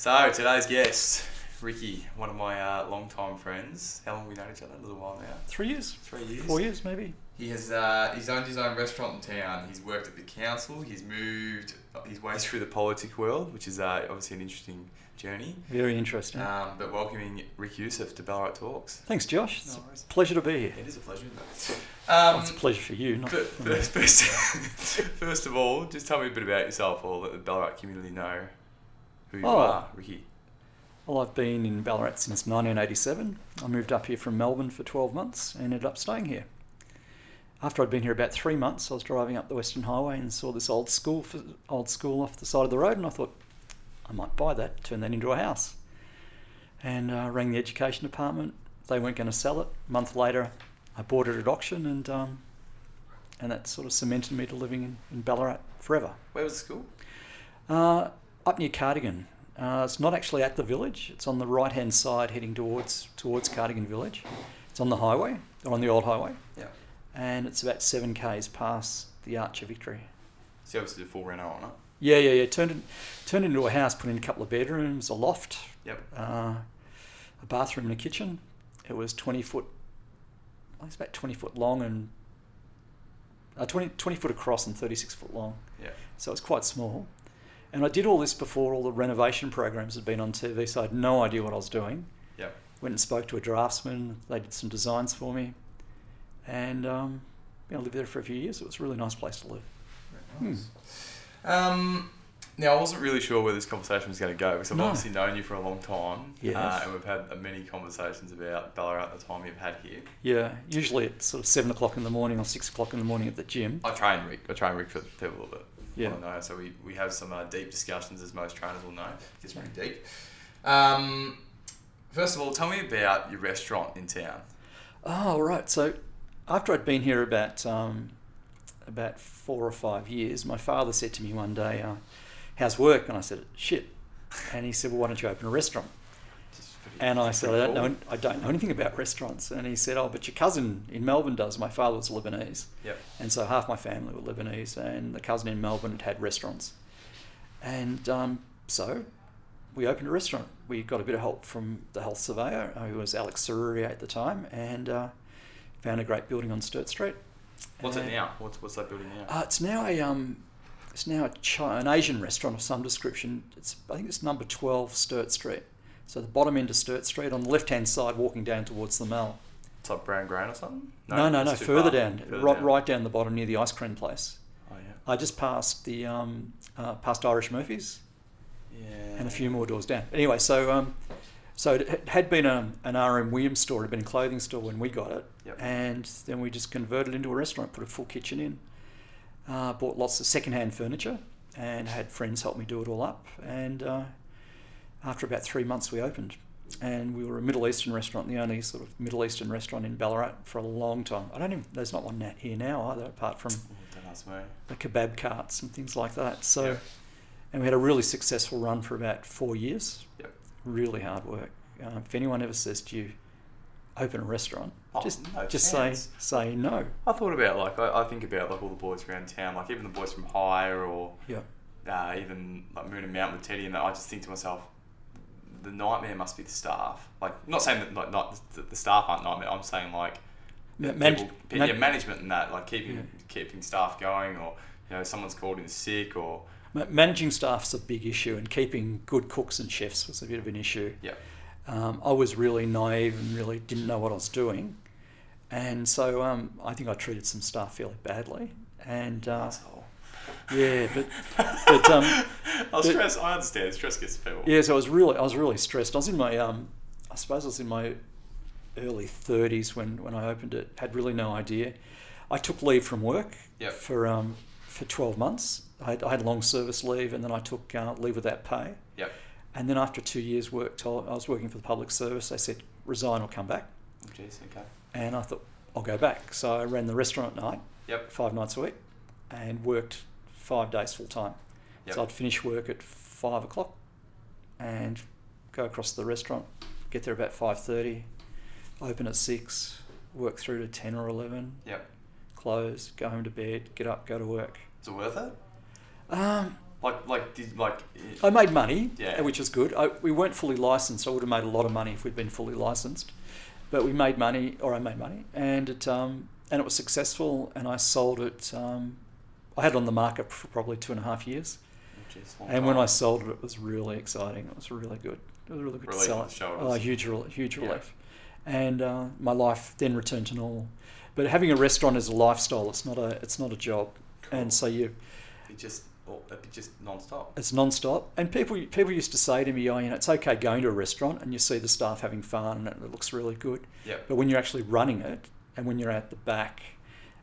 So today's guest, Ricky, one of my uh, long-time friends. How long have we known each other? A little while now. Three years, Three years. four years maybe. He has uh, he's owned his own restaurant in town. He's worked at the council. He's moved his way through the politic world, which is uh, obviously an interesting journey. Very interesting. Um, but welcoming Rick Youssef to Ballarat Talks. Thanks, Josh. It's a pleasure to be here. It is a pleasure. Isn't it? Well, Um, it's a pleasure for you, not But for me. first, first, first of all, just tell me a bit about yourself, or let the Ballarat community know who you Oh. are, Ricky. Well, I've been in Ballarat since 1987. I moved up here from Melbourne for 12 months and ended up staying here. After I'd been here about three months, I was driving up the Western Highway and saw this old school, old school off the side of the road, and I thought I might buy that, turn that into a house. And uh, rang the education department. They weren't going to sell it. A month later, I bought it at auction, and um, and that sort of cemented me to living in, in Ballarat forever. Where was the school? Uh, up near Cardigan. Uh, it's not actually at the village. It's on the right hand side, heading towards towards Cardigan Village. It's on the highway, or on the old highway, Yeah. and it's about seven k's past the Arch of Victory. So obviously the full reno on it. Yeah, yeah, yeah. Turned turned into a house, put in a couple of bedrooms, a loft, Yep. uh, a bathroom, and a kitchen. It was twenty foot. I think it's about twenty foot long and uh, 20, 20 foot across and thirty six foot long. Yeah. so it's quite small. And I did all this before all the renovation programs had been on TV, so I had no idea what I was doing. Yep. Went and spoke to a draftsman. They did some designs for me, and um, lived there for a few years. It was a really nice place to live. Very nice. Um, now, I wasn't really sure where this conversation was going to go because I've No. obviously known you for a long time. Yes. Uh, and we've had uh, many conversations about Ballarat at the time you've had here. Yeah, usually at sort of seven o'clock in the morning or six o'clock in the morning at the gym. I train Rick. I train Rick for the people that Yeah. know. So we, we have some uh, deep discussions, as most trainers will know. It gets pretty deep. Um, first of all, tell me about your restaurant in town. Oh, right. So after I'd been here about um, about four or five years, my father said to me one day, uh, "How's work?" And I said, "Shit." And he said, "Well, why don't you open a restaurant?" And I said, I don't know, I don't know anything about restaurants. And he said, Oh, but your cousin in Melbourne does. My father was Lebanese. Yep. And so half my family were Lebanese, and the cousin in Melbourne had had restaurants. And um, so we opened a restaurant. We got a bit of help from the health surveyor, uh, who was Alex Seruri at the time, and uh, found a great building on Sturt Street. What's it now? What's, what's that building now? Uh, it's now a um, it's now a Chi- an Asian restaurant of some description. It's I think it's number twelve Sturt Street. So the bottom end of Sturt Street on the left hand side, walking down towards the Mall. It's like Brown Grain or something? No, no, no, too further down, Further right, down. right down the bottom near the ice cream place. Oh, yeah. I just passed the um, uh, past Irish Murphys Yeah. and a few more doors down. Anyway, so um, so it had been a, an RM Williams store, it had been a clothing store when we got it, Yep. and then we just converted into a restaurant, put a full kitchen in, uh, bought lots of second-hand furniture, and had friends help me do it all up. And uh, after about three months, we opened, and we were a Middle Eastern restaurant, the only sort of Middle Eastern restaurant in Ballarat for a long time. I don't even there's not one here now either, apart from Oh, don't ask me. the kebab carts and things like that. So, Yep. and we had a really successful run for about four years. Yep. Really hard work. Um, if anyone ever says to you, open a restaurant, Oh, just no just chance. say say no. I thought about like I, I think about like all the boys around town, like even the boys from Hire or Yeah. uh, even like Moon and Mountain with Teddy, and that I just think to myself, the nightmare must be the staff. Like not saying that like not the, the staff aren't nightmare. I'm saying like Ma- people, man- yeah, management and that, like keeping Yeah. keeping staff going, or you know someone's called in sick, or Ma- Managing staff's a big issue, and keeping good cooks and chefs was a bit of an issue. yeah, Um, I was really naive and really didn't know what I was doing, and so um, I think I treated some staff fairly badly. And uh. Yeah, but but um, I was but- stressed. I understand. Stress gets people. Yeah, so I was really, I was really stressed. I was in my, um, I suppose I was in my early thirties when, when I opened it. Had really no idea. I took leave from work Yep. for um, for twelve months. I had, I had long service leave, and then I took uh, leave without pay. Yep. And then after two years work, told, I was working for the public service. They said resign or come back, Oh, Jeez. Okay. and I thought I'll go back. So I ran the restaurant at night, Yep. five nights a week, and worked five days full time. Yep. So I'd finish work at five o'clock and go across to the restaurant, get there about five thirty, open at six, work through to ten or eleven, Yep. close, go home to bed, get up, go to work. Is it worth it? Um, Like, like, did like? I made money, Yeah. which is good. I, we weren't fully licensed. I would have made a lot of money if we'd been fully licensed, but we made money, or I made money, and it um, and it was successful. And I sold it. Um, I had it on the market for probably two and a half years, and when I sold it, it was really exciting. It was really good. It was a really good Relief to sell it. shoulders. Oh, huge, huge Yeah. relief. And uh, my life then returned to normal. But having a restaurant is a lifestyle. It's not a. It's not a job. Cool. And so you, It just, well, it'd just non-stop. it's non-stop. And people people used to say to me, "Oh, you know, it's okay going to a restaurant and you see the staff having fun and it looks really good." Yep. But when you're actually running it, and when you're at the back,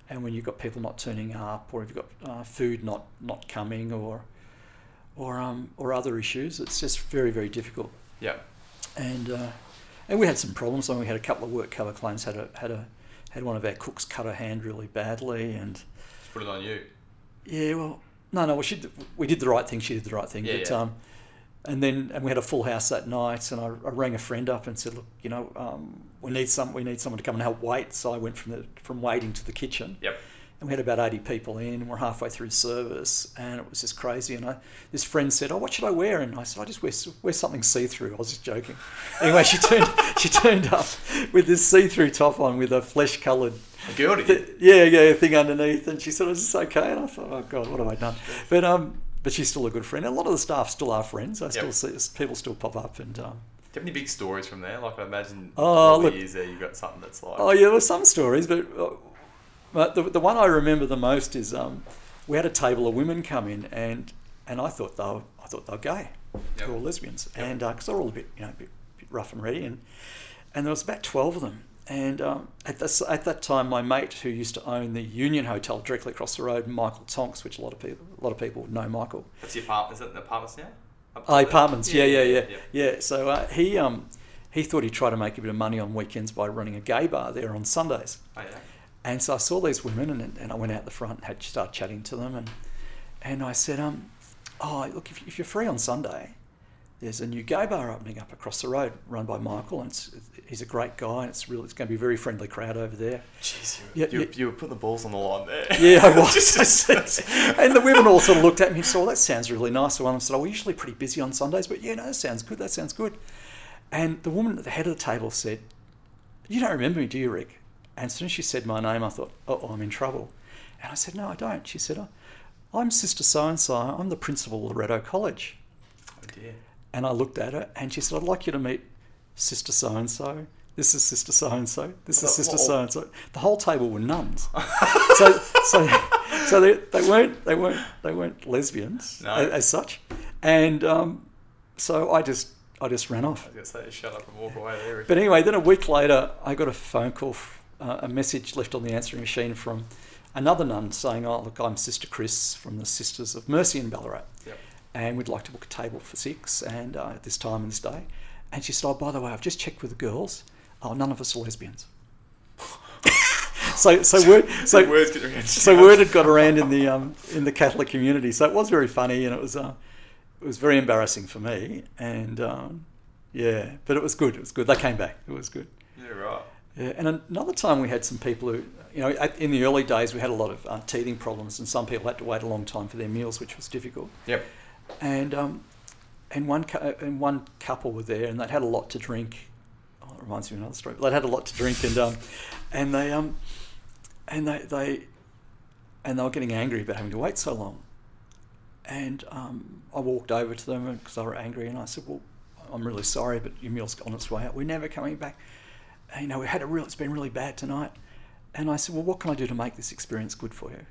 and when you've got people not turning up, or if you've got uh, food not not coming, or or um, or other issues, it's just very very difficult. Yeah. And uh, and we had some problems. I mean, we had a couple of work cover claims. Had a had a had one of our cooks cut her hand really badly, and Just put it on you. yeah, well, no, no, well, she we did the right thing. She did the right thing. Yeah, but yeah. um, and then and we had a full house that night, and I, I rang a friend up and said, look, you know, um, we need some we need someone to come and help wait. So I went from the from waiting to the kitchen. Yep. And we had about 80 people in, and we're halfway through service, and it was just crazy. And I, this friend said, "Oh, what should I wear?" And I said, "I just wear, wear something see-through." I was just joking. Anyway, she turned she turned up with this see-through top on with a flesh-coloured A girl th- yeah, yeah, thing underneath, and she said, "Is this okay?" And I thought, "Oh God, what have I done?" But um, but she's still a good friend. A lot of the staff still are friends. I still see people still pop up, and um, Do you have any big stories from there? Like I imagine Oh, look- years there, you got something that's like. oh yeah, there were some stories, but uh, but the the one I remember the most is um, we had a table of women come in, and and I thought they were I thought they were gay, they were all lesbians, Yep. and because they were all a bit you know a bit, bit rough and ready, and and there was about twelve of them. And um, at, this, at that time, my mate who used to own the Union Hotel directly across the road, Michael Tonks, which a lot of people a lot of people know Michael. That's the apartment. Is that the apartments now? There? apartments. Yeah, yeah, yeah, yeah. yeah. So uh, he um, he thought he'd try to make a bit of money on weekends by running a gay bar there on Sundays. Oh, yeah. And so I saw these women, and, and I went out the front and had to start chatting to them, and and I said, um, oh look, if, if you're free on Sunday, there's a new gay bar opening up across the road, run by Michael, and it's, he's a great guy, and it's really it's going to be a very friendly crowd over there. Jeez, you, Yeah, you, yeah. you were putting the balls on the line there. Yeah, I was. And the women all sort of looked at me and said, oh, that sounds really nice. So one of them said, oh, we're usually pretty busy on Sundays, but yeah, no, that sounds good. That sounds good. And the woman at the head of the table said, you don't remember me, do you, Rick? And as soon as she said my name, I thought, oh, I'm in trouble. And I said, no, I don't. She said, oh, I'm Sister So-and-so. I'm the principal of Loreto College. oh dear. And I looked at her and she said, I'd like you to meet Sister So-and-so. This is Sister So-and-so. This is Sister So-and-so. The whole table were nuns. so, so, so they, they weren't, they weren't, they weren't lesbians No. as, as such. And um, so I just, I just ran off. I was gonna say, shut up and walk away there. But anyway, then a week later, I got a phone call, uh, a message left on the answering machine from another nun saying, "Oh, look, I'm Sister Chris from the Sisters of Mercy in Ballarat. And we'd like to book a table for six, and uh, at this time and this day." And she said, "Oh, by the way, I've just checked with the girls. Oh, none of us are lesbians." so, so word, so words get around. so word had got around in the um, in the Catholic community. So it was very funny, and it was uh, it was very embarrassing for me, and um, yeah, but it was good. It was good. They came back. It was good. Yeah, right. Yeah, and another time we had some people who, you know, at, in the early days we had a lot of uh, teething problems, and some people had to wait a long time for their meals, which was difficult. Yep. And um, and one cou- and one couple were there, and they'd had a lot to drink. Oh, it reminds me of another story. They'd had a lot to drink, and um, and they um, and they they and they were getting angry about having to wait so long. And um, I walked over to them because they were angry, and I said, "Well, I'm really sorry, but your meal's on its way out. We're never coming back. And, you know, we had a real. It's been really bad tonight." And I said, "Well, what can I do to make this experience good for you?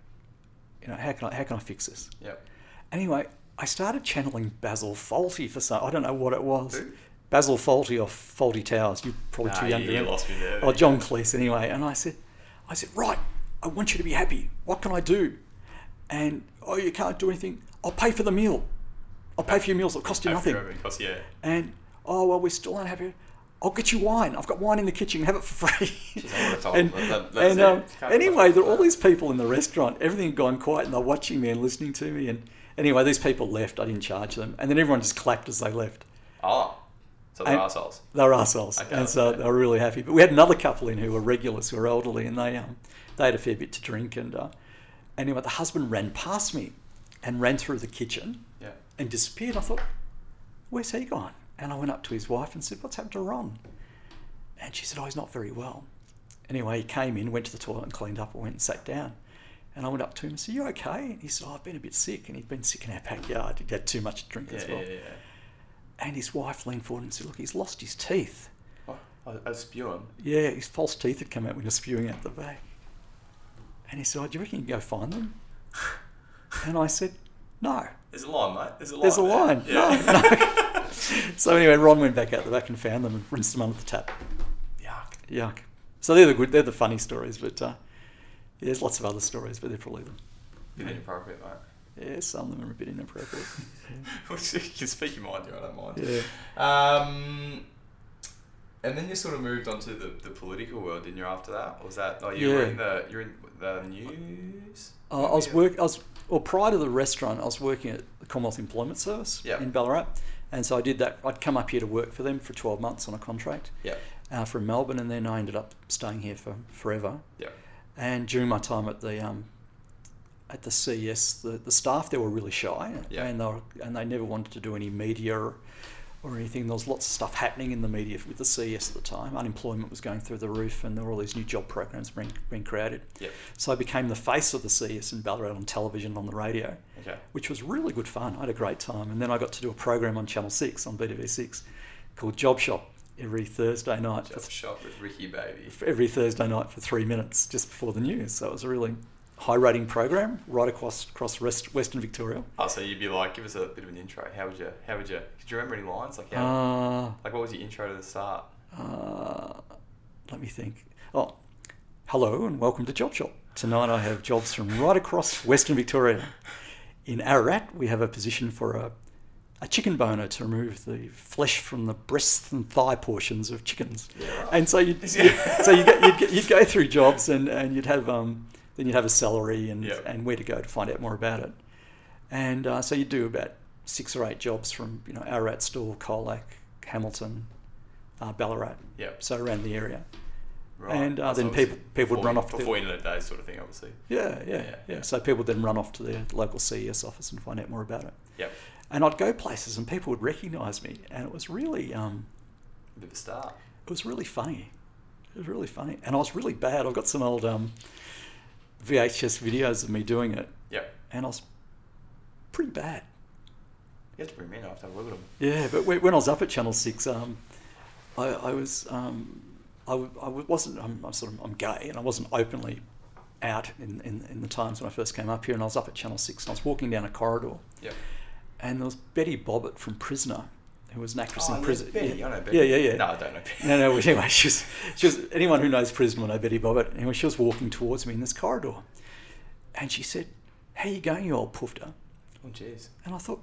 You know, how can I how can I fix this?" Yep. Anyway, I started channeling Basil Fawlty for some. I don't know what it was. Who? Basil Fawlty or Fawlty Towers. You're probably Nah, too young you, to you lost me there. Oh, John Cleese, anyway. And I said, I said, right, I want you to be happy. What can I do? And oh, you can't do anything. I'll pay for the meal. I'll pay for your meals. It'll cost you nothing. Because yeah. And oh well, we're still unhappy. I'll get you wine. I've got wine in the kitchen. Have it for free. Jeez, I would've told and. That- and um, anyway, there are all these people in the restaurant. Everything had gone quiet, and they're watching me and listening to me. And anyway, these people left. I didn't charge them, and then everyone just clapped as they left. Oh. So they're And- assholes. They're assholes, Okay, and so okay. they were really happy. But we had another couple in who were regulars, who were elderly, and they um, they had a fair bit to drink. And uh, anyway, the husband ran past me, and ran through the kitchen Yeah. and disappeared. I thought, where's he gone? And I went up to his wife and said, what's happened to Ron? And she said, oh, he's not very well. Anyway, he came in, went to the toilet and cleaned up and went and sat down. And I went up to him and said, you okay? And he said, oh, I've been a bit sick. And he'd been sick in our backyard. He'd had too much to drink Yeah, as well. yeah. And his wife leaned forward and said, look, he's lost his teeth. Oh, I, I spew him. Yeah, his false teeth had come out when he was spewing out the back. And he said, oh, do you reckon you can go find them? And I said, no. There's a line, mate. There's a line. There's a there. line. Yeah. No, no. so anyway, Ron went back out the back and found them and rinsed them under the tap. Yuck. Yuck. So they're the good, they're the funny stories, but uh, yeah, there's lots of other stories, but they're probably them. Bit inappropriate, mate. Yeah, some of them are a bit inappropriate. you can speak your mind here, I don't mind. yeah. Um, and then you sort of moved on to the, the political world, didn't you? After that, or was that like you were in the you're in the news? Uh, I was Yeah. work. I was well prior to the restaurant. I was working at the Commonwealth Employment Service Yeah. in Ballarat, and so I did that. I'd come up here to work for them for twelve months on a contract Yeah, uh, from Melbourne, and then I ended up staying here for forever. yeah, And during my time at the um, at the CES, the, the staff there were really shy, Yeah. and they were, and they never wanted to do any media or, or anything. There was lots of stuff happening in the media with the CES at the time. Unemployment was going through the roof, and there were all these new job programs being being created. So I became the face of the CES in Ballarat on television, on the radio, Okay. which was really good fun. I had a great time, and then I got to do a program on Channel Six on BTV Six called Job Shop every Thursday night. for Just shop with Ricky, baby. every Thursday night for three minutes just before the news. So it was a really high rating program right across across rest, Western Victoria. Oh, so you'd be like, give us a bit of an intro. How would you? How would you? Could you remember any lines? Like how? Uh, like what was your intro to the start? uh, let me think. Oh, hello and welcome to Job Shop. Tonight I have jobs from right across Western Victoria. In Ararat, we have a position for a, a chicken boner to remove the flesh from the breast and thigh portions of chickens. And so you'd, you'd- so you get, you'd, you'd go through jobs and, and you'd have um, then you'd have a salary and, Yep. and where to go to find out more about it. And uh, so you'd do about six or eight jobs from you know Ararat, Stawell, Colac, Hamilton, uh, Ballarat, Yep. so around the area. Right. And, uh, then people- people would run off to before the- internet days, sort of thing, obviously. Yeah, yeah, Yeah, yeah, yeah. So people would then run off to their local CES office and find out more about it. Yep. And I'd go places and people would recognise me, and it was really, um, A bit of a start. it was really funny. It was really funny, and I was really bad. I've got some old um, VHS videos of me doing it, Yep. and I was pretty bad. You have to bring me in. I have to have a look at them. Yeah, but when I was up at Channel Six, um, I, I was um, I, I wasn't I'm, I'm sort of I'm gay and I wasn't openly out in, in, in the times when I first came up here and I was up at Channel Six and I was walking down a corridor Yep. And there was Betty Bobbitt from Prisoner, who was an actress Oh, in yeah, Prison. Betty, yeah. I know Betty. Yeah, yeah, yeah. No, I don't know Betty. No, no. well, Anyway, she was, she was. Anyone who knows Prison will know Betty Bobbitt. Anyway, she was walking towards me in this corridor, and she said, "How you going, you old poofter?" Oh, jeez. And I thought,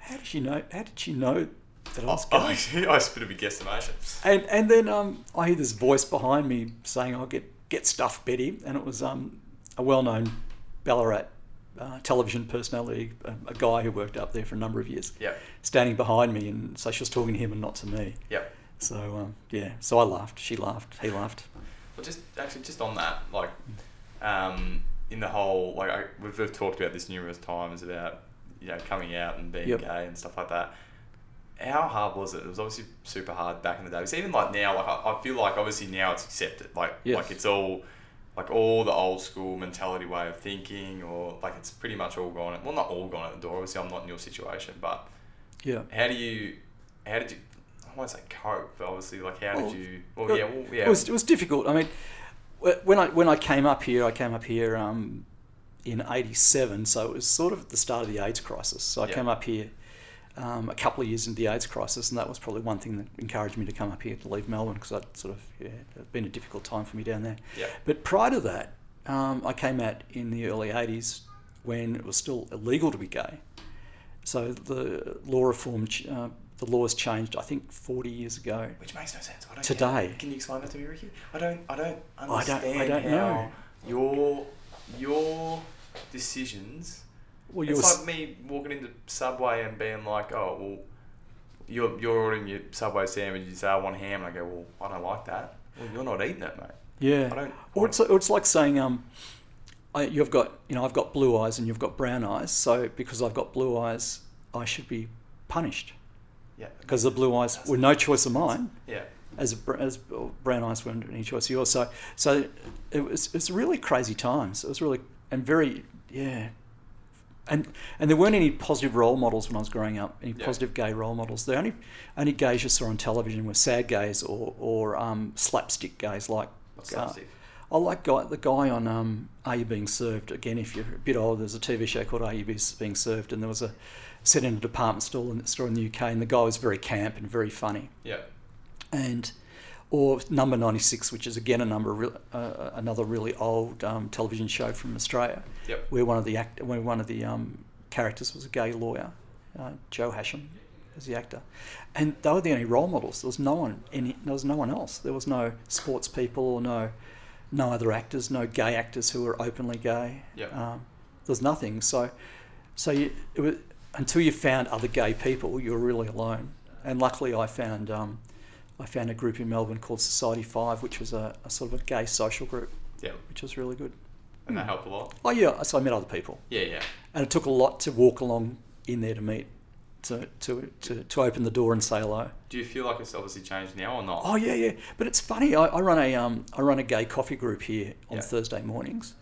how did she know? How did she know that I Oh, was oh, gay? I was a bit guesstimation. And and then um, I hear this voice behind me saying, "I'll get get stuff, Betty," and it was um, a well-known Ballarat uh, television personality, a, a guy who worked up there for a number of years, Yep. standing behind me, and so she was talking to him and not to me. Yep. So um, yeah, so I laughed, she laughed, he laughed. Well, just actually, just on that, like, um, in the whole, like, I, we've, we've talked about this numerous times about, you know, coming out and being Yep. gay and stuff like that. How hard was it? It was obviously super hard back in the day. Because even like now, like I, I feel like obviously now it's accepted. Like, Yes. like it's all, like all the old school mentality way of thinking, or like it's pretty much all gone. Well, not all gone out the door. Obviously, I'm not in your situation, but Yeah. how do you, how did you? I won't say cope, but obviously, like, how Well, did you? Well, Well, yeah, well, yeah. It was it was difficult. I mean, when I when I came up here, I came up here um, in '87, so it was sort of at the start of the AIDS crisis. So I Yeah. came up here um, a couple of years into the AIDS crisis, and that was probably one thing that encouraged me to come up here to leave Melbourne because I'd sort of yeah, it'd been a difficult time for me down there. yeah. But prior to that, um, I came out in the early 80s when it was still illegal to be gay. So the law reform, uh, the laws changed, I think, 40 years ago. Which makes no sense. I don't Today. Get, can you explain that to me, Ricky? I don't. I don't I don't- understand I don't how know. your your decisions. Well, you it's like me walking into Subway and being like, "Oh, well, you're you're ordering your Subway sandwich. You say I want ham, and I go, "Well, I don't like that." Well, you're not eating that, mate. yeah. I don't. Or it's, or it's like saying, um, I, you've got you know I've got blue eyes and you've got brown eyes. So because I've got blue eyes, I should be punished Yeah. because the blue eyes were no choice of mine. Yeah. as as brown eyes weren't any choice of yours. So so it was it was really crazy times. It was really and very yeah. And and there weren't any positive role models when I was growing up. Any Yeah. positive gay role models? The only only gays you saw on television were sad gays or or um, slapstick gays like. What's uh, slapstick? I like guy, the guy on um, Are You Being Served? Again, if you're a bit old, there's a TV show called Are You Being Served, and there was a set in a department store in, store in the UK, and the guy was very camp and very funny Yeah. and or number 96 which is again a number uh, another really old um, television show from australia Yep. where one of the act where one of the um, characters was a gay lawyer uh, joe hasham was the actor and they were the only role models there was no one any there was no one else there was no sports people or no no other actors no gay actors who were openly gay Yep. um, there's nothing so so you, it was, until you found other gay people, you were really alone. And luckily, I found um, I found a group in Melbourne called Society Five, which was a, a sort of a gay social group, Yeah. which was really good. And that helped a lot. Oh yeah, so I met other people, Yeah. Yeah. and it took a lot to walk along in there to meet, to to to, to open the door and say hello. Do you feel like it's obviously changed now or not? Oh yeah, yeah. But it's funny. I, I run a um, I run a gay coffee group here on Yeah. Thursday mornings,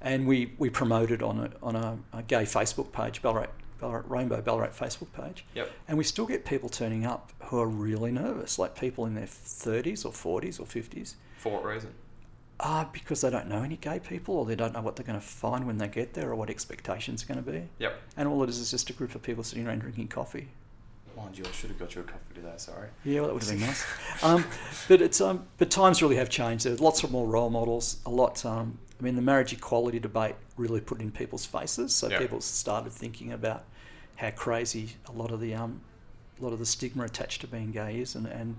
and we we promote it on a on a, a gay Facebook page, Ballarat, Ballarat Rainbow Ballarat Facebook page. Yep. And we still get people turning up who are really nervous, like people in their thirties or forties or fifties, For what reason? uh, because they don't know any gay people or they don't know what they're going to find when they get there or what expectations are going to be. Yep. And all it is is just a group of people sitting around drinking coffee. Mind you, I should have got you a coffee today. Sorry. Yeah, well, that would have been nice. Um, but it's um, but times really have changed. There's lots of more role models. A lot. Um, I mean, the marriage equality debate really put it in people's faces. So Yeah. people started thinking about how crazy a lot of the um, a lot of the stigma attached to being gay is, and and,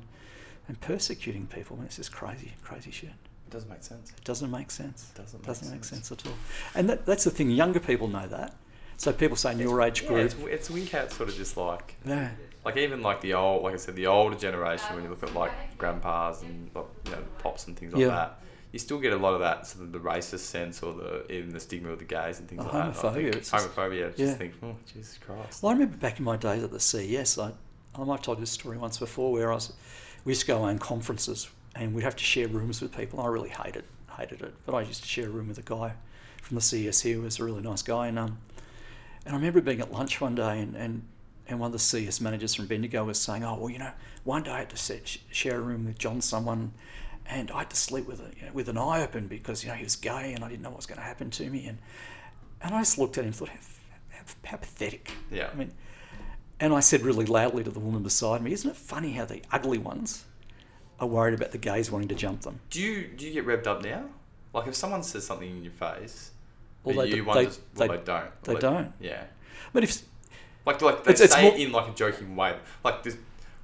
and persecuting people. I mean, it's just crazy, crazy shit. It doesn't make sense. It doesn't make sense. Doesn't make doesn't make sense. sense at all. And that, that's the thing. Younger people know that. So people say in your age Yeah, group. it's, it's weird how it's sort of just like Yeah. like even like the old like I said the older generation when you look at like grandpas and you know pops and things like Yeah. that you still get a lot of that sort of the racist sense or the even the stigma of the gays and things The like that. Homophobia, just- homophobia. I just yeah. think, oh Jesus Christ. Well, I remember back in my days at the CES, I, I might have told you this story once before, where I was, we used to go on conferences and we'd have to share rooms with people. I really hated hated it, but I used to share a room with a guy from the CES here who was a really nice guy, and um, and I remember being at lunch one day and. and and one of the CS managers from Bendigo was saying, "Oh, well, you know, one day I had to share a room with John, someone, and I had to sleep with a, you know, with an eye open because you know he was gay, and I didn't know what was going to happen to me." And and I just looked at him and thought, "How, how, how pathetic." Yeah. I mean, and I said really loudly to the woman beside me, "Isn't it funny how the ugly ones are worried about the gays wanting to jump them?" Do you do you get revved up now? Like if someone says something in your face, Well, they you d- wonder, they- well, they- they don't. they don't. Yeah. But if Like like they It's- it's say more- it in like a joking way. Like there's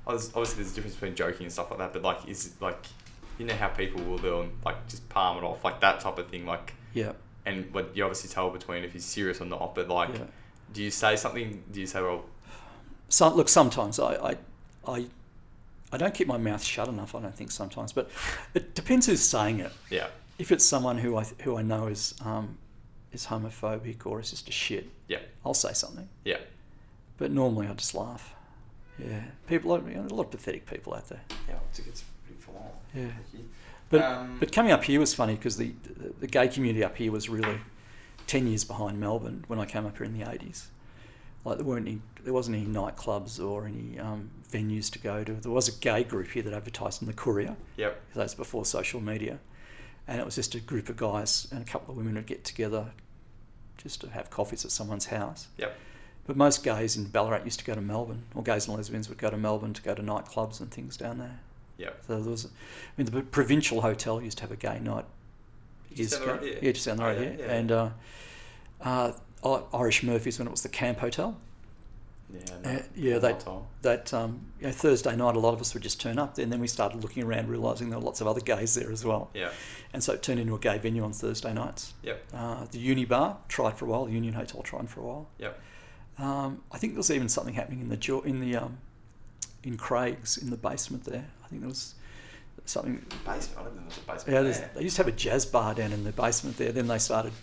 obviously there's a difference between joking and stuff like that. But like is like you know how people will do like just palm it off like that type of thing. Like yeah, and what you obviously tell between if he's serious or not. But like, Yeah. do you say something? Do you say well? some look sometimes I, I I I don't keep my mouth shut enough. I don't think sometimes, but it depends who's saying it. Yeah. If it's someone who I who I know is um, is homophobic or is just a shit, Yeah. I'll say something. Yeah. But normally I just laugh. Yeah, people, are- you know, a lot of pathetic people out there. Yeah. It's, it's pretty full on. Yeah. But Um, but coming up here was funny because the, the the gay community up here was really ten years behind Melbourne when I came up here in the eighties. Like there weren't any, there wasn't any nightclubs or any um, venues to go to. There was a gay group here that advertised in the Courier. Yep. That's before social media, and it was just a group of guys and a couple of women would get together, just to have coffees at someone's house. Yep. But most gays in Ballarat used to go to Melbourne, or gays and lesbians would go to Melbourne to go to nightclubs and things down there. Yep. So there was, I mean, the provincial hotel used to have a gay night. Just down the road here? Yeah, just down the Oh, road yeah, here. yeah. And uh, uh, Irish Murphys when it was the Camp Hotel. Yeah. Uh, yeah, all they- the time. That um, you know, Thursday night, a lot of us would just turn up. And then we started looking around, realising there were lots of other gays there as well. Yeah. And so it turned into a gay venue on Thursday nights. Yep. Uh, the Uni Bar tried for a while. The Union Hotel tried for a while. Yep. Um, I think there was even something happening in the in the um, in Craig's in the basement there. I think there was something Basement. I know there was a basement. Yeah, there. they used to have a jazz bar down in the basement there. Then they started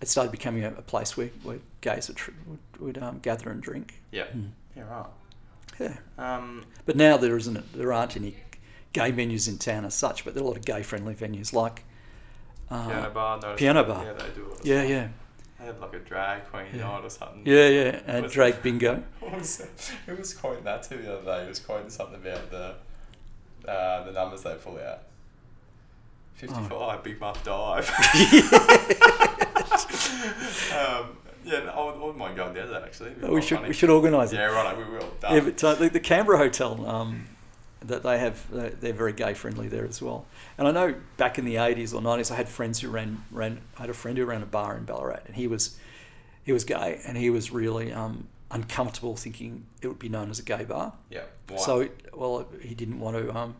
it started becoming a, a place where, where gays would, would, would um, gather and drink. Yeah. Mm. Yeah. Right. Yeah. Um, But now there isn't there aren't any gay venues in town as such, but there are a lot of gay friendly venues like uh, piano bar. piano bar. Yeah, they do it. as Yeah, well. yeah, They had like a drag queen Yeah. night or something. yeah, yeah, and drag bingo. What was who was quoting that to the other day? He was quoting something about the uh, the numbers they pull out. Fifty five, Oh. big muff dive. um, yeah, I, would, I wouldn't mind going down to that actually. It'd be we quite should funny. we should organise it. Yeah, right. We will. Done. Yeah, but uh, the, the Canberra hotel um, that they have, they're, they're very gay friendly there as well. And I know back in the eighties or nineties, I had friends who ran ran. I had a friend who ran a bar in Ballarat, and he was he was gay, and he was really um, uncomfortable thinking it would be known as a gay bar. yeah. Why? So, well, he didn't want to. Um,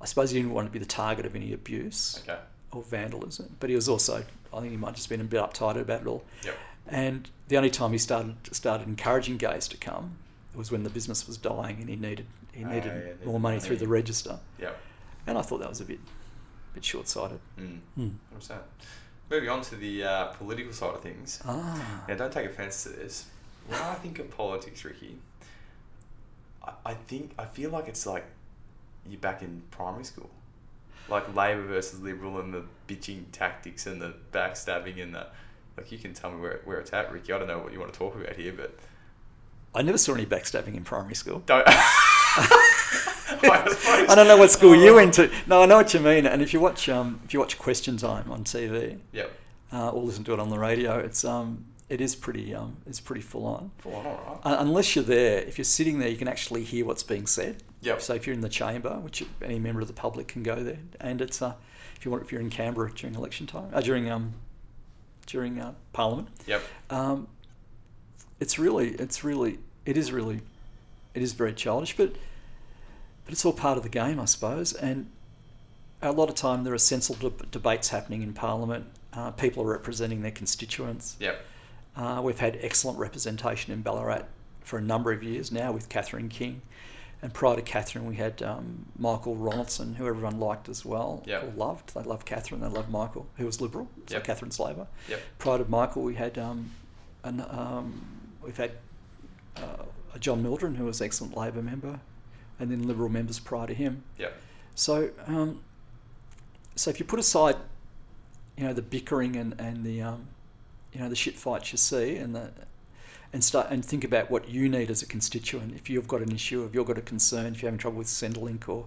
I suppose he didn't want to be the target of any abuse okay. or vandalism, but he was also. I think he might have just been a bit uptight about it all. Yep. And the only time he started started encouraging gays to come was when the business was dying and he needed he Ah, needed yeah, needed more money through the register. Yeah. And I thought that was a bit bit short sighted. Mm. 100%. Moving on to the uh, political side of things. Ah. Now, don't take offence to this. When I think of politics, Ricky, I, I think I feel like it's like you're back in primary school, like Labor versus Liberal and the bitching tactics and the backstabbing and the like. You can tell me where, where it's at, Ricky. I don't know what you want to talk about here, but I never saw any backstabbing in primary school. don't. I, I don't know what school you went to. No, I know what you mean. And if you watch um, if you watch Question Time on TV, Yep. uh, or listen to it on the radio, it's um, it is pretty um, it's pretty full on. Full on, all right. Uh, unless you're there, if you're sitting there, you can actually hear what's being said. Yep. So if you're in the chamber, which any member of the public can go there, and it's uh, if you want, if you're in Canberra during election time, uh, during um, during uh, Parliament, Yep. um, it's really, it's really, it is really, it is very childish, but but it's all part of the game, I suppose. And a lot of time there are sensible deb- debates happening in Parliament. Uh, people are representing their constituents. Yep. Uh, we've had excellent representation in Ballarat for a number of years now with Catherine King. And prior to Catherine, we had um, Michael Ronaldson, who everyone liked as well, Yep. or loved. They loved Catherine, they loved Michael, who was Liberal, so Yep. Catherine's Labor. Yep. Prior to Michael, we had um, an, um, we've had uh, a John Mildren, who was excellent Labor member, and then Liberal members prior to him. Yep. So, um, so if you put aside, you know, the bickering and and the, um, you know, the shit fights you see, and the and start and think about what you need as a constituent. If you've got an issue, if you've got a concern, if you're having trouble with Centrelink or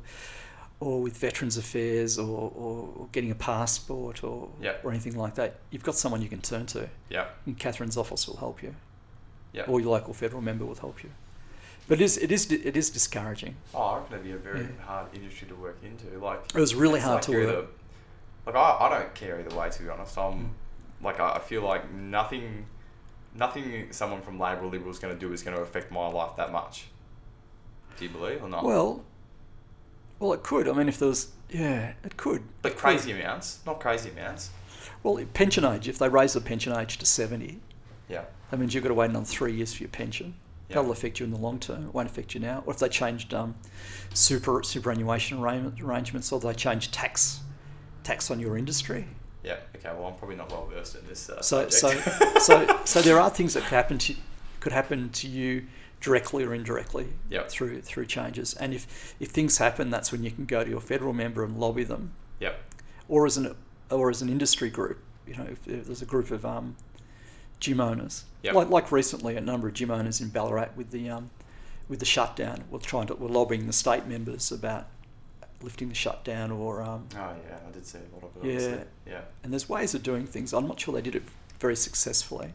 or with Veterans Affairs or, or, getting a passport or Yep. or anything like that, you've got someone you can turn to. Yep. And Catherine's office will help you, Yep. or your local federal member will help you. But it is it is it is discouraging. Oh, I reckon it'd be a very Yeah. hard industry to work into. Like It was really hard like to work. either- like I, I don't care either way. To be honest, I'm Mm. Like I, I feel like nothing, nothing someone from Labor or Liberal is going to do is going to affect my life that much. Do you believe or not? Well, well, it could. I mean, if there was, yeah, it could. but It could. crazy amounts, not crazy amounts. Well, pension age. If they raise the pension age to seventy, Yeah. that means you've got to wait another three years for your pension. Yeah. That'll affect you in the long term. It won't affect you now. Or if they changed um, super superannuation arrangements, or they changed tax tax on your industry. Yeah. Okay. Well, I'm probably not well versed in this. Uh, So, so, so, so there are things that could happen to could happen to you directly or indirectly Yep. through through changes. And if if things happen, that's when you can go to your federal member and lobby them. Yep. or as an or as an industry group. You know, if, if there's a group of um, gym owners, Yep. like like recently, a number of gym owners in Ballarat with the um, with the shutdown, were trying to were lobbying the state members about lifting the shutdown, or um, Oh yeah, I did see a lot of it. Yeah. obviously. Yeah. and there's ways of doing things. I'm not sure they did it very successfully,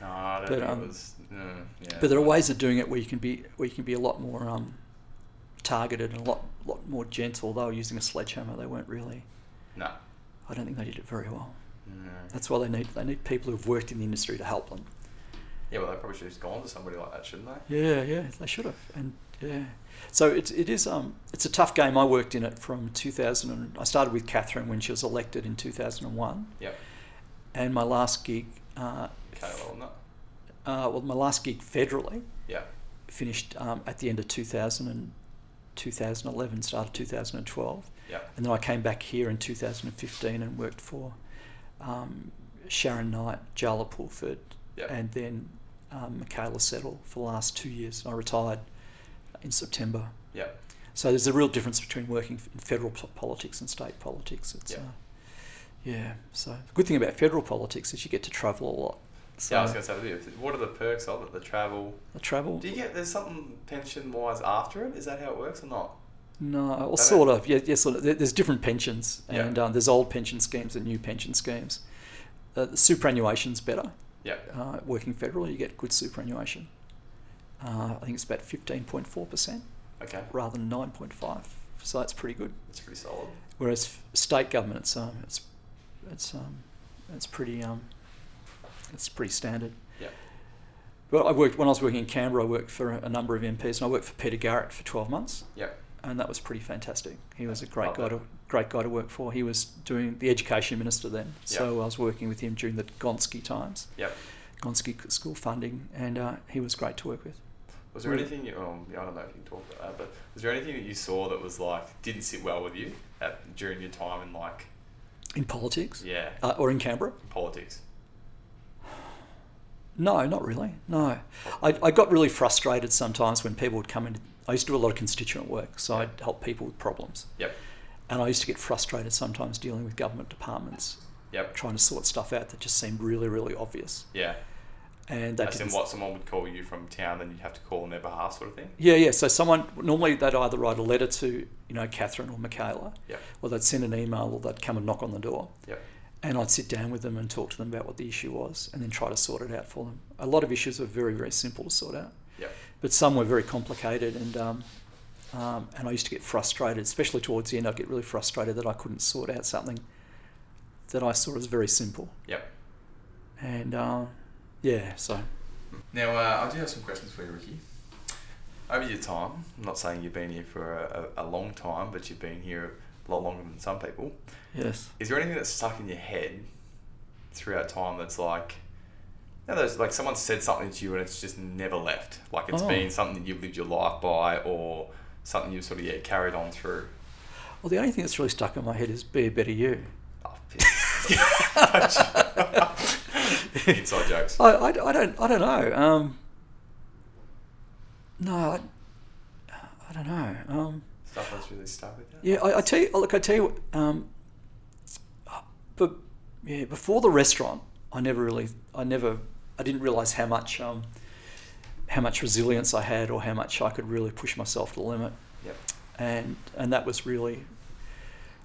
No, I don't But, think um, it was. mm, yeah. but there are ways of doing it where you can be where you can be a lot more um, targeted and a lot lot more gentle. They were using a sledgehammer. They weren't really. No. I don't think they did it very well. No. That's why they need they need people who've worked in the industry to help them. Yeah, well, they probably should have just gone to somebody like that, shouldn't they? Yeah, yeah, they should have, and yeah. So it, it is um it's a tough game. I worked in it from 2000. And, I started with Catherine when she was elected in 2001, Yep. and my last gig, uh, Okay, well, no. uh, well, my last gig federally Yeah. finished um, at the end of 2000 and 2011, started 2012, Yeah. and then I came back here in 2015 and worked for um, Sharon Knight, Jaala Pulford, Yep. and then um, Michaela Settle for the last two years. And I retired in September. Yeah. So there's a real difference between working in federal politics and state politics. It's, Yeah. uh, yeah. So the good thing about federal politics is you get to travel a lot. So yeah, I was going to say, what are the perks of it? The travel. the travel. Do you get there's something pension wise after it? Is that how it works or not? No, well, sort of. Yeah, yeah, sort of. There's different pensions, Yeah. and um, there's old pension schemes and new pension schemes. Uh, the superannuation's better. Yeah. Uh, working federal, you get good superannuation. Uh, I think it's about 15.4% Okay. rather than 9.5. So that's pretty good. It's pretty solid. Whereas state government, it's um, it's it's um, it's pretty um, it's pretty standard. Yeah. Well, I worked when I was working in Canberra. I worked for a number of MPs, and I worked for Peter Garrett for 12 months. Yep. and that was pretty fantastic. He was a great guy to great guy to work for. He was doing the education minister then, so I was working with him during the Gonski times, Yep. Gonski school funding, and uh, he was great to work with. Was there anything? You, um, I don't know if you can talk about that, but was there anything that you saw that was like didn't sit well with you at during your time in like In politics, yeah uh, or in Canberra? politics? No, not really. No, I, I got really frustrated sometimes when people would come in. I used to do a lot of constituent work, so Yeah. I'd help people with problems, Yep. and I used to get frustrated sometimes dealing with government departments, Yep. trying to sort stuff out that just seemed really, really obvious, Yeah. And they As in what someone would call you from town, then you'd have to call on their behalf, sort of thing. Yeah, yeah. So someone normally they'd either write a letter to you know Catherine or Michaela, Yep. or they'd send an email, or they'd come and knock on the door, Yep. and I'd sit down with them and talk to them about what the issue was, and then try to sort it out for them. A lot of issues were very, very simple to sort out, Yep. but some were very complicated, and um, um, and I used to get frustrated, especially towards the end. I'd get really frustrated that I couldn't sort out something that I saw as very simple, Yep. and uh, yeah, so Now, uh, I do have some questions for you, Ricky. Over your time, I'm not saying you've been here for a, a, a long time, but you've been here a lot longer than some people. yes. Is there anything that's stuck in your head throughout time that's like, you know, there's like someone said something to you and it's just never left? Like it's Oh. been something that you've lived your life by or something you've sort of yeah, carried on through? Well, the only thing that's really stuck in my head is be a better you. Oh, piss. Inside jokes. I, I, I don't I don't know. Um, no, I, I don't know. Um, Stuff that's really stuck with yeah, I, I tell you. Look, I tell you. Um, but yeah, before the restaurant, I never really, I never, I didn't realize how much, um, how much resilience I had, or how much I could really push myself to the limit. Yep. and and that was really,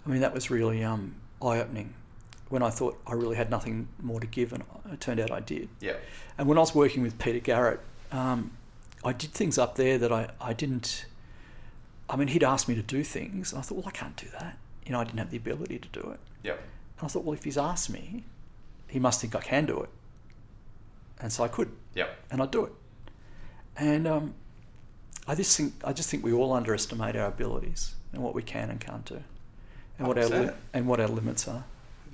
I mean, that was really um, eye opening. When I thought I really had nothing more to give, and it turned out I did. Yep. And when I was working with Peter Garrett, um, I did things up there that I, I didn't. I mean, he'd asked me to do things, and I thought, well, I can't do that. You know, I didn't have the ability to do it. Yep. And I thought, well, if he's asked me, he must think I can do it. And so I could, Yep. and I'd do it. And um, I just think I just think we all underestimate our abilities and what we can and can't do, and what our li- and what our limits are.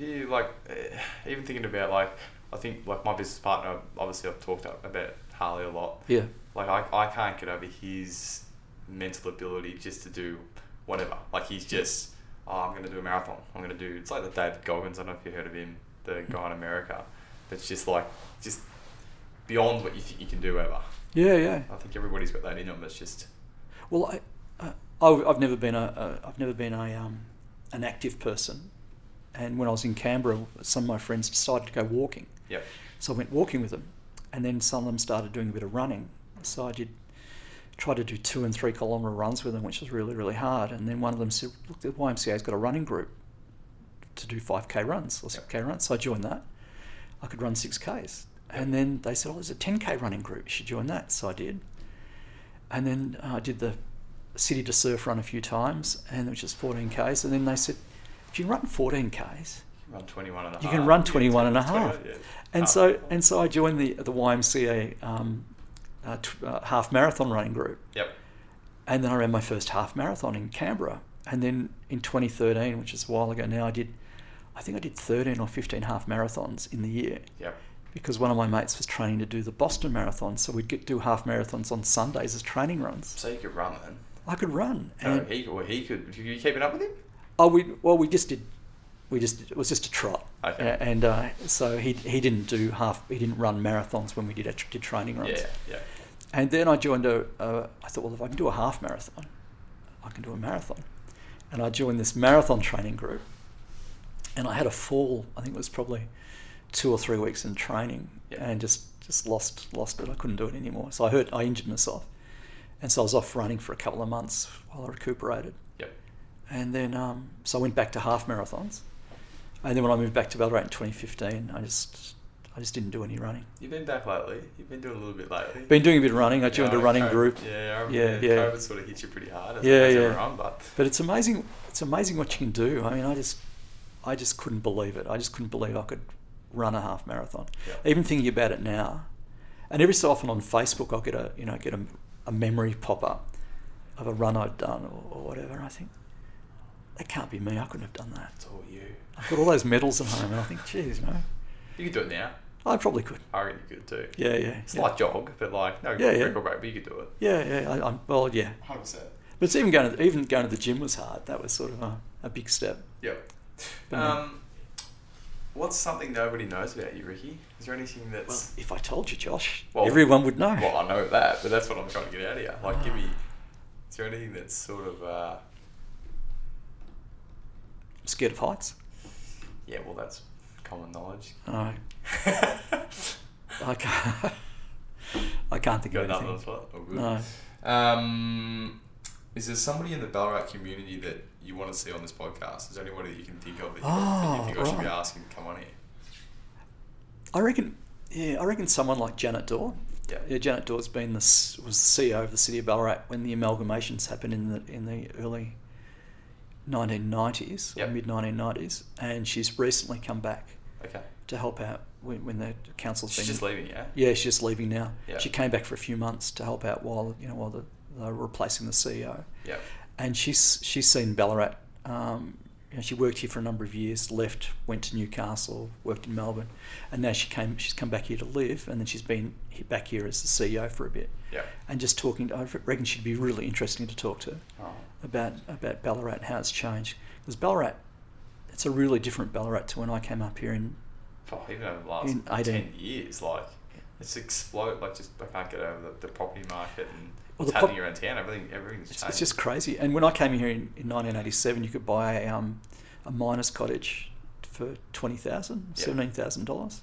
You like eh, even thinking about like I think like my business partner obviously I've talked about Harley a lot. Yeah, Like I, I can't get over his mental ability just to do whatever. Like he's just oh I'm gonna do a marathon. I'm gonna do it's like the David Goggins. I don't know if you heard of him, the guy in America. That's just like just beyond what you think you can do ever. yeah, yeah. I think everybody's got that in them. It's just Well, I, uh, I've I've never been a, a I've never been a um, an active person, and when I was in Canberra, some of my friends decided to go walking, yep. so I went walking with them, and then some of them started doing a bit of running. So I did try to do two and three kilometre runs with them, which was really really hard. And then one of them said, "Look, the YMCA's got a running group to do five k runs or six k runs." So I joined that. I could run six k's, and then they said, "Oh, there's a ten k running group. You should join that." So I did. And then uh, I did the city to surf run a few times, and which is 14 k's. And then they said, if you can run 14 k's, Run 21 and a You half. can run Yeah, 21 and a 20, half. yeah. and Half. so and so I joined the the YMCA um, uh, t- uh, half marathon running group, Yep. and then I ran my first half marathon in Canberra. And then in 2013, which is a while ago now, I did, I think I did 13 or 15 half marathons in the year Yep. because one of my mates was training to do the Boston Marathon, so we'd get do half marathons on Sundays as training runs. So you could run then. I could run, and he or he could. Were you keeping up with him? Oh, we well we just did we just it was just a trot. Okay. And uh, so he he didn't do half. He didn't run marathons when we did actually did training runs. Yeah, yeah. And then I joined a. Uh, I thought, well, if I can do a half marathon, I can do a marathon. And I joined this marathon training group. And I had a fall. I think it was probably two or three weeks in training, Yeah. and just just lost lost it. I couldn't do it anymore. So I hurt. I injured myself, and so I was off running for a couple of months while I recuperated. And then um, so I went back to half marathons. And then when I moved back to Ballarat in 2015, I just I just didn't do any running. You've been back lately. You've been doing a little bit lately. Been doing a bit of running. I Yeah, joined a running COVID group. Yeah, I Yeah, yeah, yeah. COVID sort of hit you pretty hard. As Yeah, as yeah. everyone, but But it's amazing. It's amazing what you can do. I mean, I just, I just couldn't believe it. I just couldn't believe I could run a half marathon. Yeah. Even thinking about it now, and every so often on Facebook, I'll get a, you know, get a, a memory pop up of a run I'd done or, or whatever. I think that can't be me. I couldn't have done that. it's all you. I've got all those medals at home, and I think, geez, know, You could do it now. I probably could. I reckon you could too. Yeah, yeah. It's yeah. like jog, but like no Yeah, yeah. record break, but you could do it. Yeah, yeah. I, I'm well, yeah. Hundred percent. But it's even going to even going to the gym was hard. That was sort of a, a big step. Yep. But. Um, what's something nobody knows about you, Ricky? Is there anything Well, that's if I told you, Josh, Well- everyone would know. well, I know that, but that's what I'm trying to get out of you. Like, give me. Is there anything that's sort of uh, scared of heights. yeah? Well, that's common knowledge. I, I can't. I can't think of nothing on anything. the spot. Good. No. Um, is there somebody in the Ballarat community that you want to see on this podcast? Is there anybody that you can think of that you, that Oh, you think I should be right. asking to come on here? I reckon. Yeah, I reckon someone like Janet Dore. Yeah. Yeah, Janet Dore's been the was the CEO of the city of Ballarat when the amalgamations happened in the in the early 1990s, Yep. mid 1990s, and she's recently come back Okay. to help out when, when the council's She's been. just leaving, yeah. Yeah, she's just leaving now. Yeah. She came back for a few months to help out while you know while the, they were replacing the CEO. Yeah. and she's she's seen Ballarat. Um, you know, she worked here for a number of years, left, went to Newcastle, worked in Melbourne, and now she came. She's come back here to live, and then she's been back here as the CEO for a bit. Yeah. And just talking, I reckon she'd be really interesting to talk to Oh. About about Ballarat and how it's changed. Because Ballarat, it's a really different Ballarat to when I came up here in. Oh, even over the last In 18 ten years, like it's exploded. Like just I can't get over the, the property market and Well, what's the pop- around town. Everything, everything's It's, changed. it's just crazy. And when I came here in, in 1987, you could buy a, um, a miner's cottage for twenty thousand, Yeah. seventeen thousand dollars.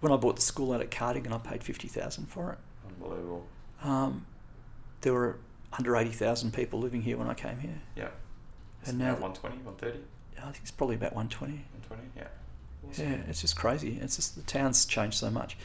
When I bought the school out at Cardigan, I paid fifty thousand for it. unbelievable. Um, there were under eighty thousand people living here when I came here. Yeah. And now now- 120, 130, I think it's probably about one twenty. 120, yeah. Yeah, it's just crazy. It's just the town's changed so much.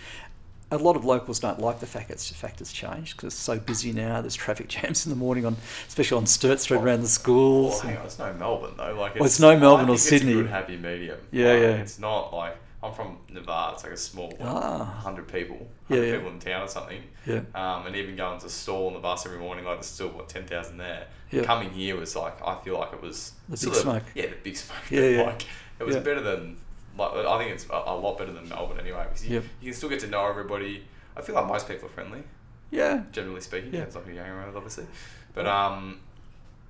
A lot of locals don't like the fact it's the fact it's changed because it's so busy now. There's traffic jams in the morning on, especially on Sturt Street around the schools. Well, hang on, it's no Melbourne though. Like Well, it's no Melbourne or Sydney. It's a good happy medium. Yeah, Like, yeah. It's not like I'm from Navarre. It's like a small, like, Ah. hundred people, hundred yeah. people in town or something. Yeah. Um, and even going to Stawell on the bus every morning, like there's still what ten thousand there. Yeah. Coming here was like I feel like it was The big a- smoke. Yeah, the big smoke. Yeah, yeah. Like it was Yeah. better than. Like I think it's a, a lot better than Melbourne anyway because you, Yep. you can still get to know everybody. I feel like most people are friendly Yeah, generally speaking. Yeah. It's who you're hanging around obviously. But um,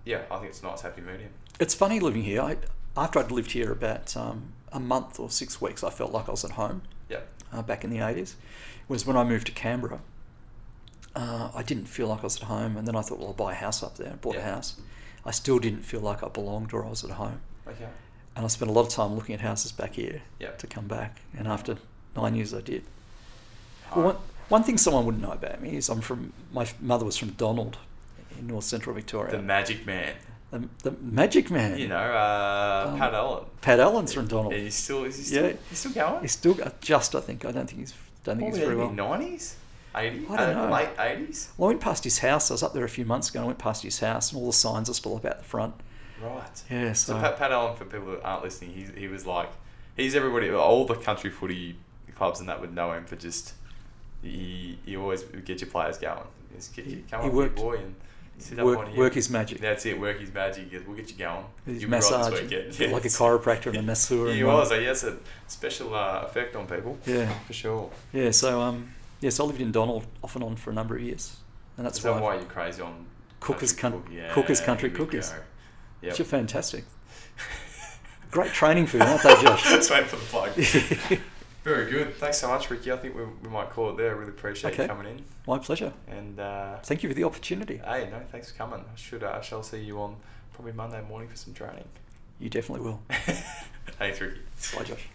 yeah, I think it's a nice happy medium. it's funny living here. I, after I'd lived here about um, a month or six weeks, I felt like I was at home Yeah. uh, back in the 80s. Was when I moved to Canberra, uh, I didn't feel like I was at home. And then I thought, well, I'll buy a house up there. I bought a house. I still didn't feel like I belonged or I was at home. Okay. And I spent a lot of time looking at houses back here Yeah. to come back. And after nine years, I did. Well, one, one thing someone wouldn't know about me is I'm from, my mother was from Donald in north central Victoria. The Magic Man. The, the Magic Man. You know, uh, Um, Pat Allen. Pat Allen's from Donald. Yeah, he's still. Is he still? Yeah. He's still going. He's still got just, I think. I don't think he's, don't think he's very well. Nineties, eighty, I don't uh, know. late eighties. Well, I went past his house. I was up there a few months ago. and I went past his house, and all the signs are still up out the front. Right. Yeah, So so, Pat, Pat Allen, for people that aren't listening, he he was like, he's everybody. All the country footy clubs and that would know him for just. He, he always would get your players going. Just get, He- come he on, worked- boy, and sit up on work, here. work his magic. That's it. Work his magic. We'll get you going. His You'll be right massage, like a chiropractor and a masseur. He was. He has a special uh, effect on people. Yeah, For sure. yeah. So, um, yeah. So I lived in Donald off and on for a number of years, and that's Is that why, why you're crazy on Cookers country cook- yeah, Cookers Country Cookies. go. which Yep. are fantastic. Great training for you, aren't they, Josh? Just waiting for the plug. Very good. Thanks so much, Ricky. I think we, we might call it there. I really appreciate Okay. you coming in. My pleasure. And uh, Thank you for the opportunity. hey, no, thanks for coming. I should uh, I shall see you on probably Monday morning for some training. You definitely will. thanks, Ricky. Bye, Josh.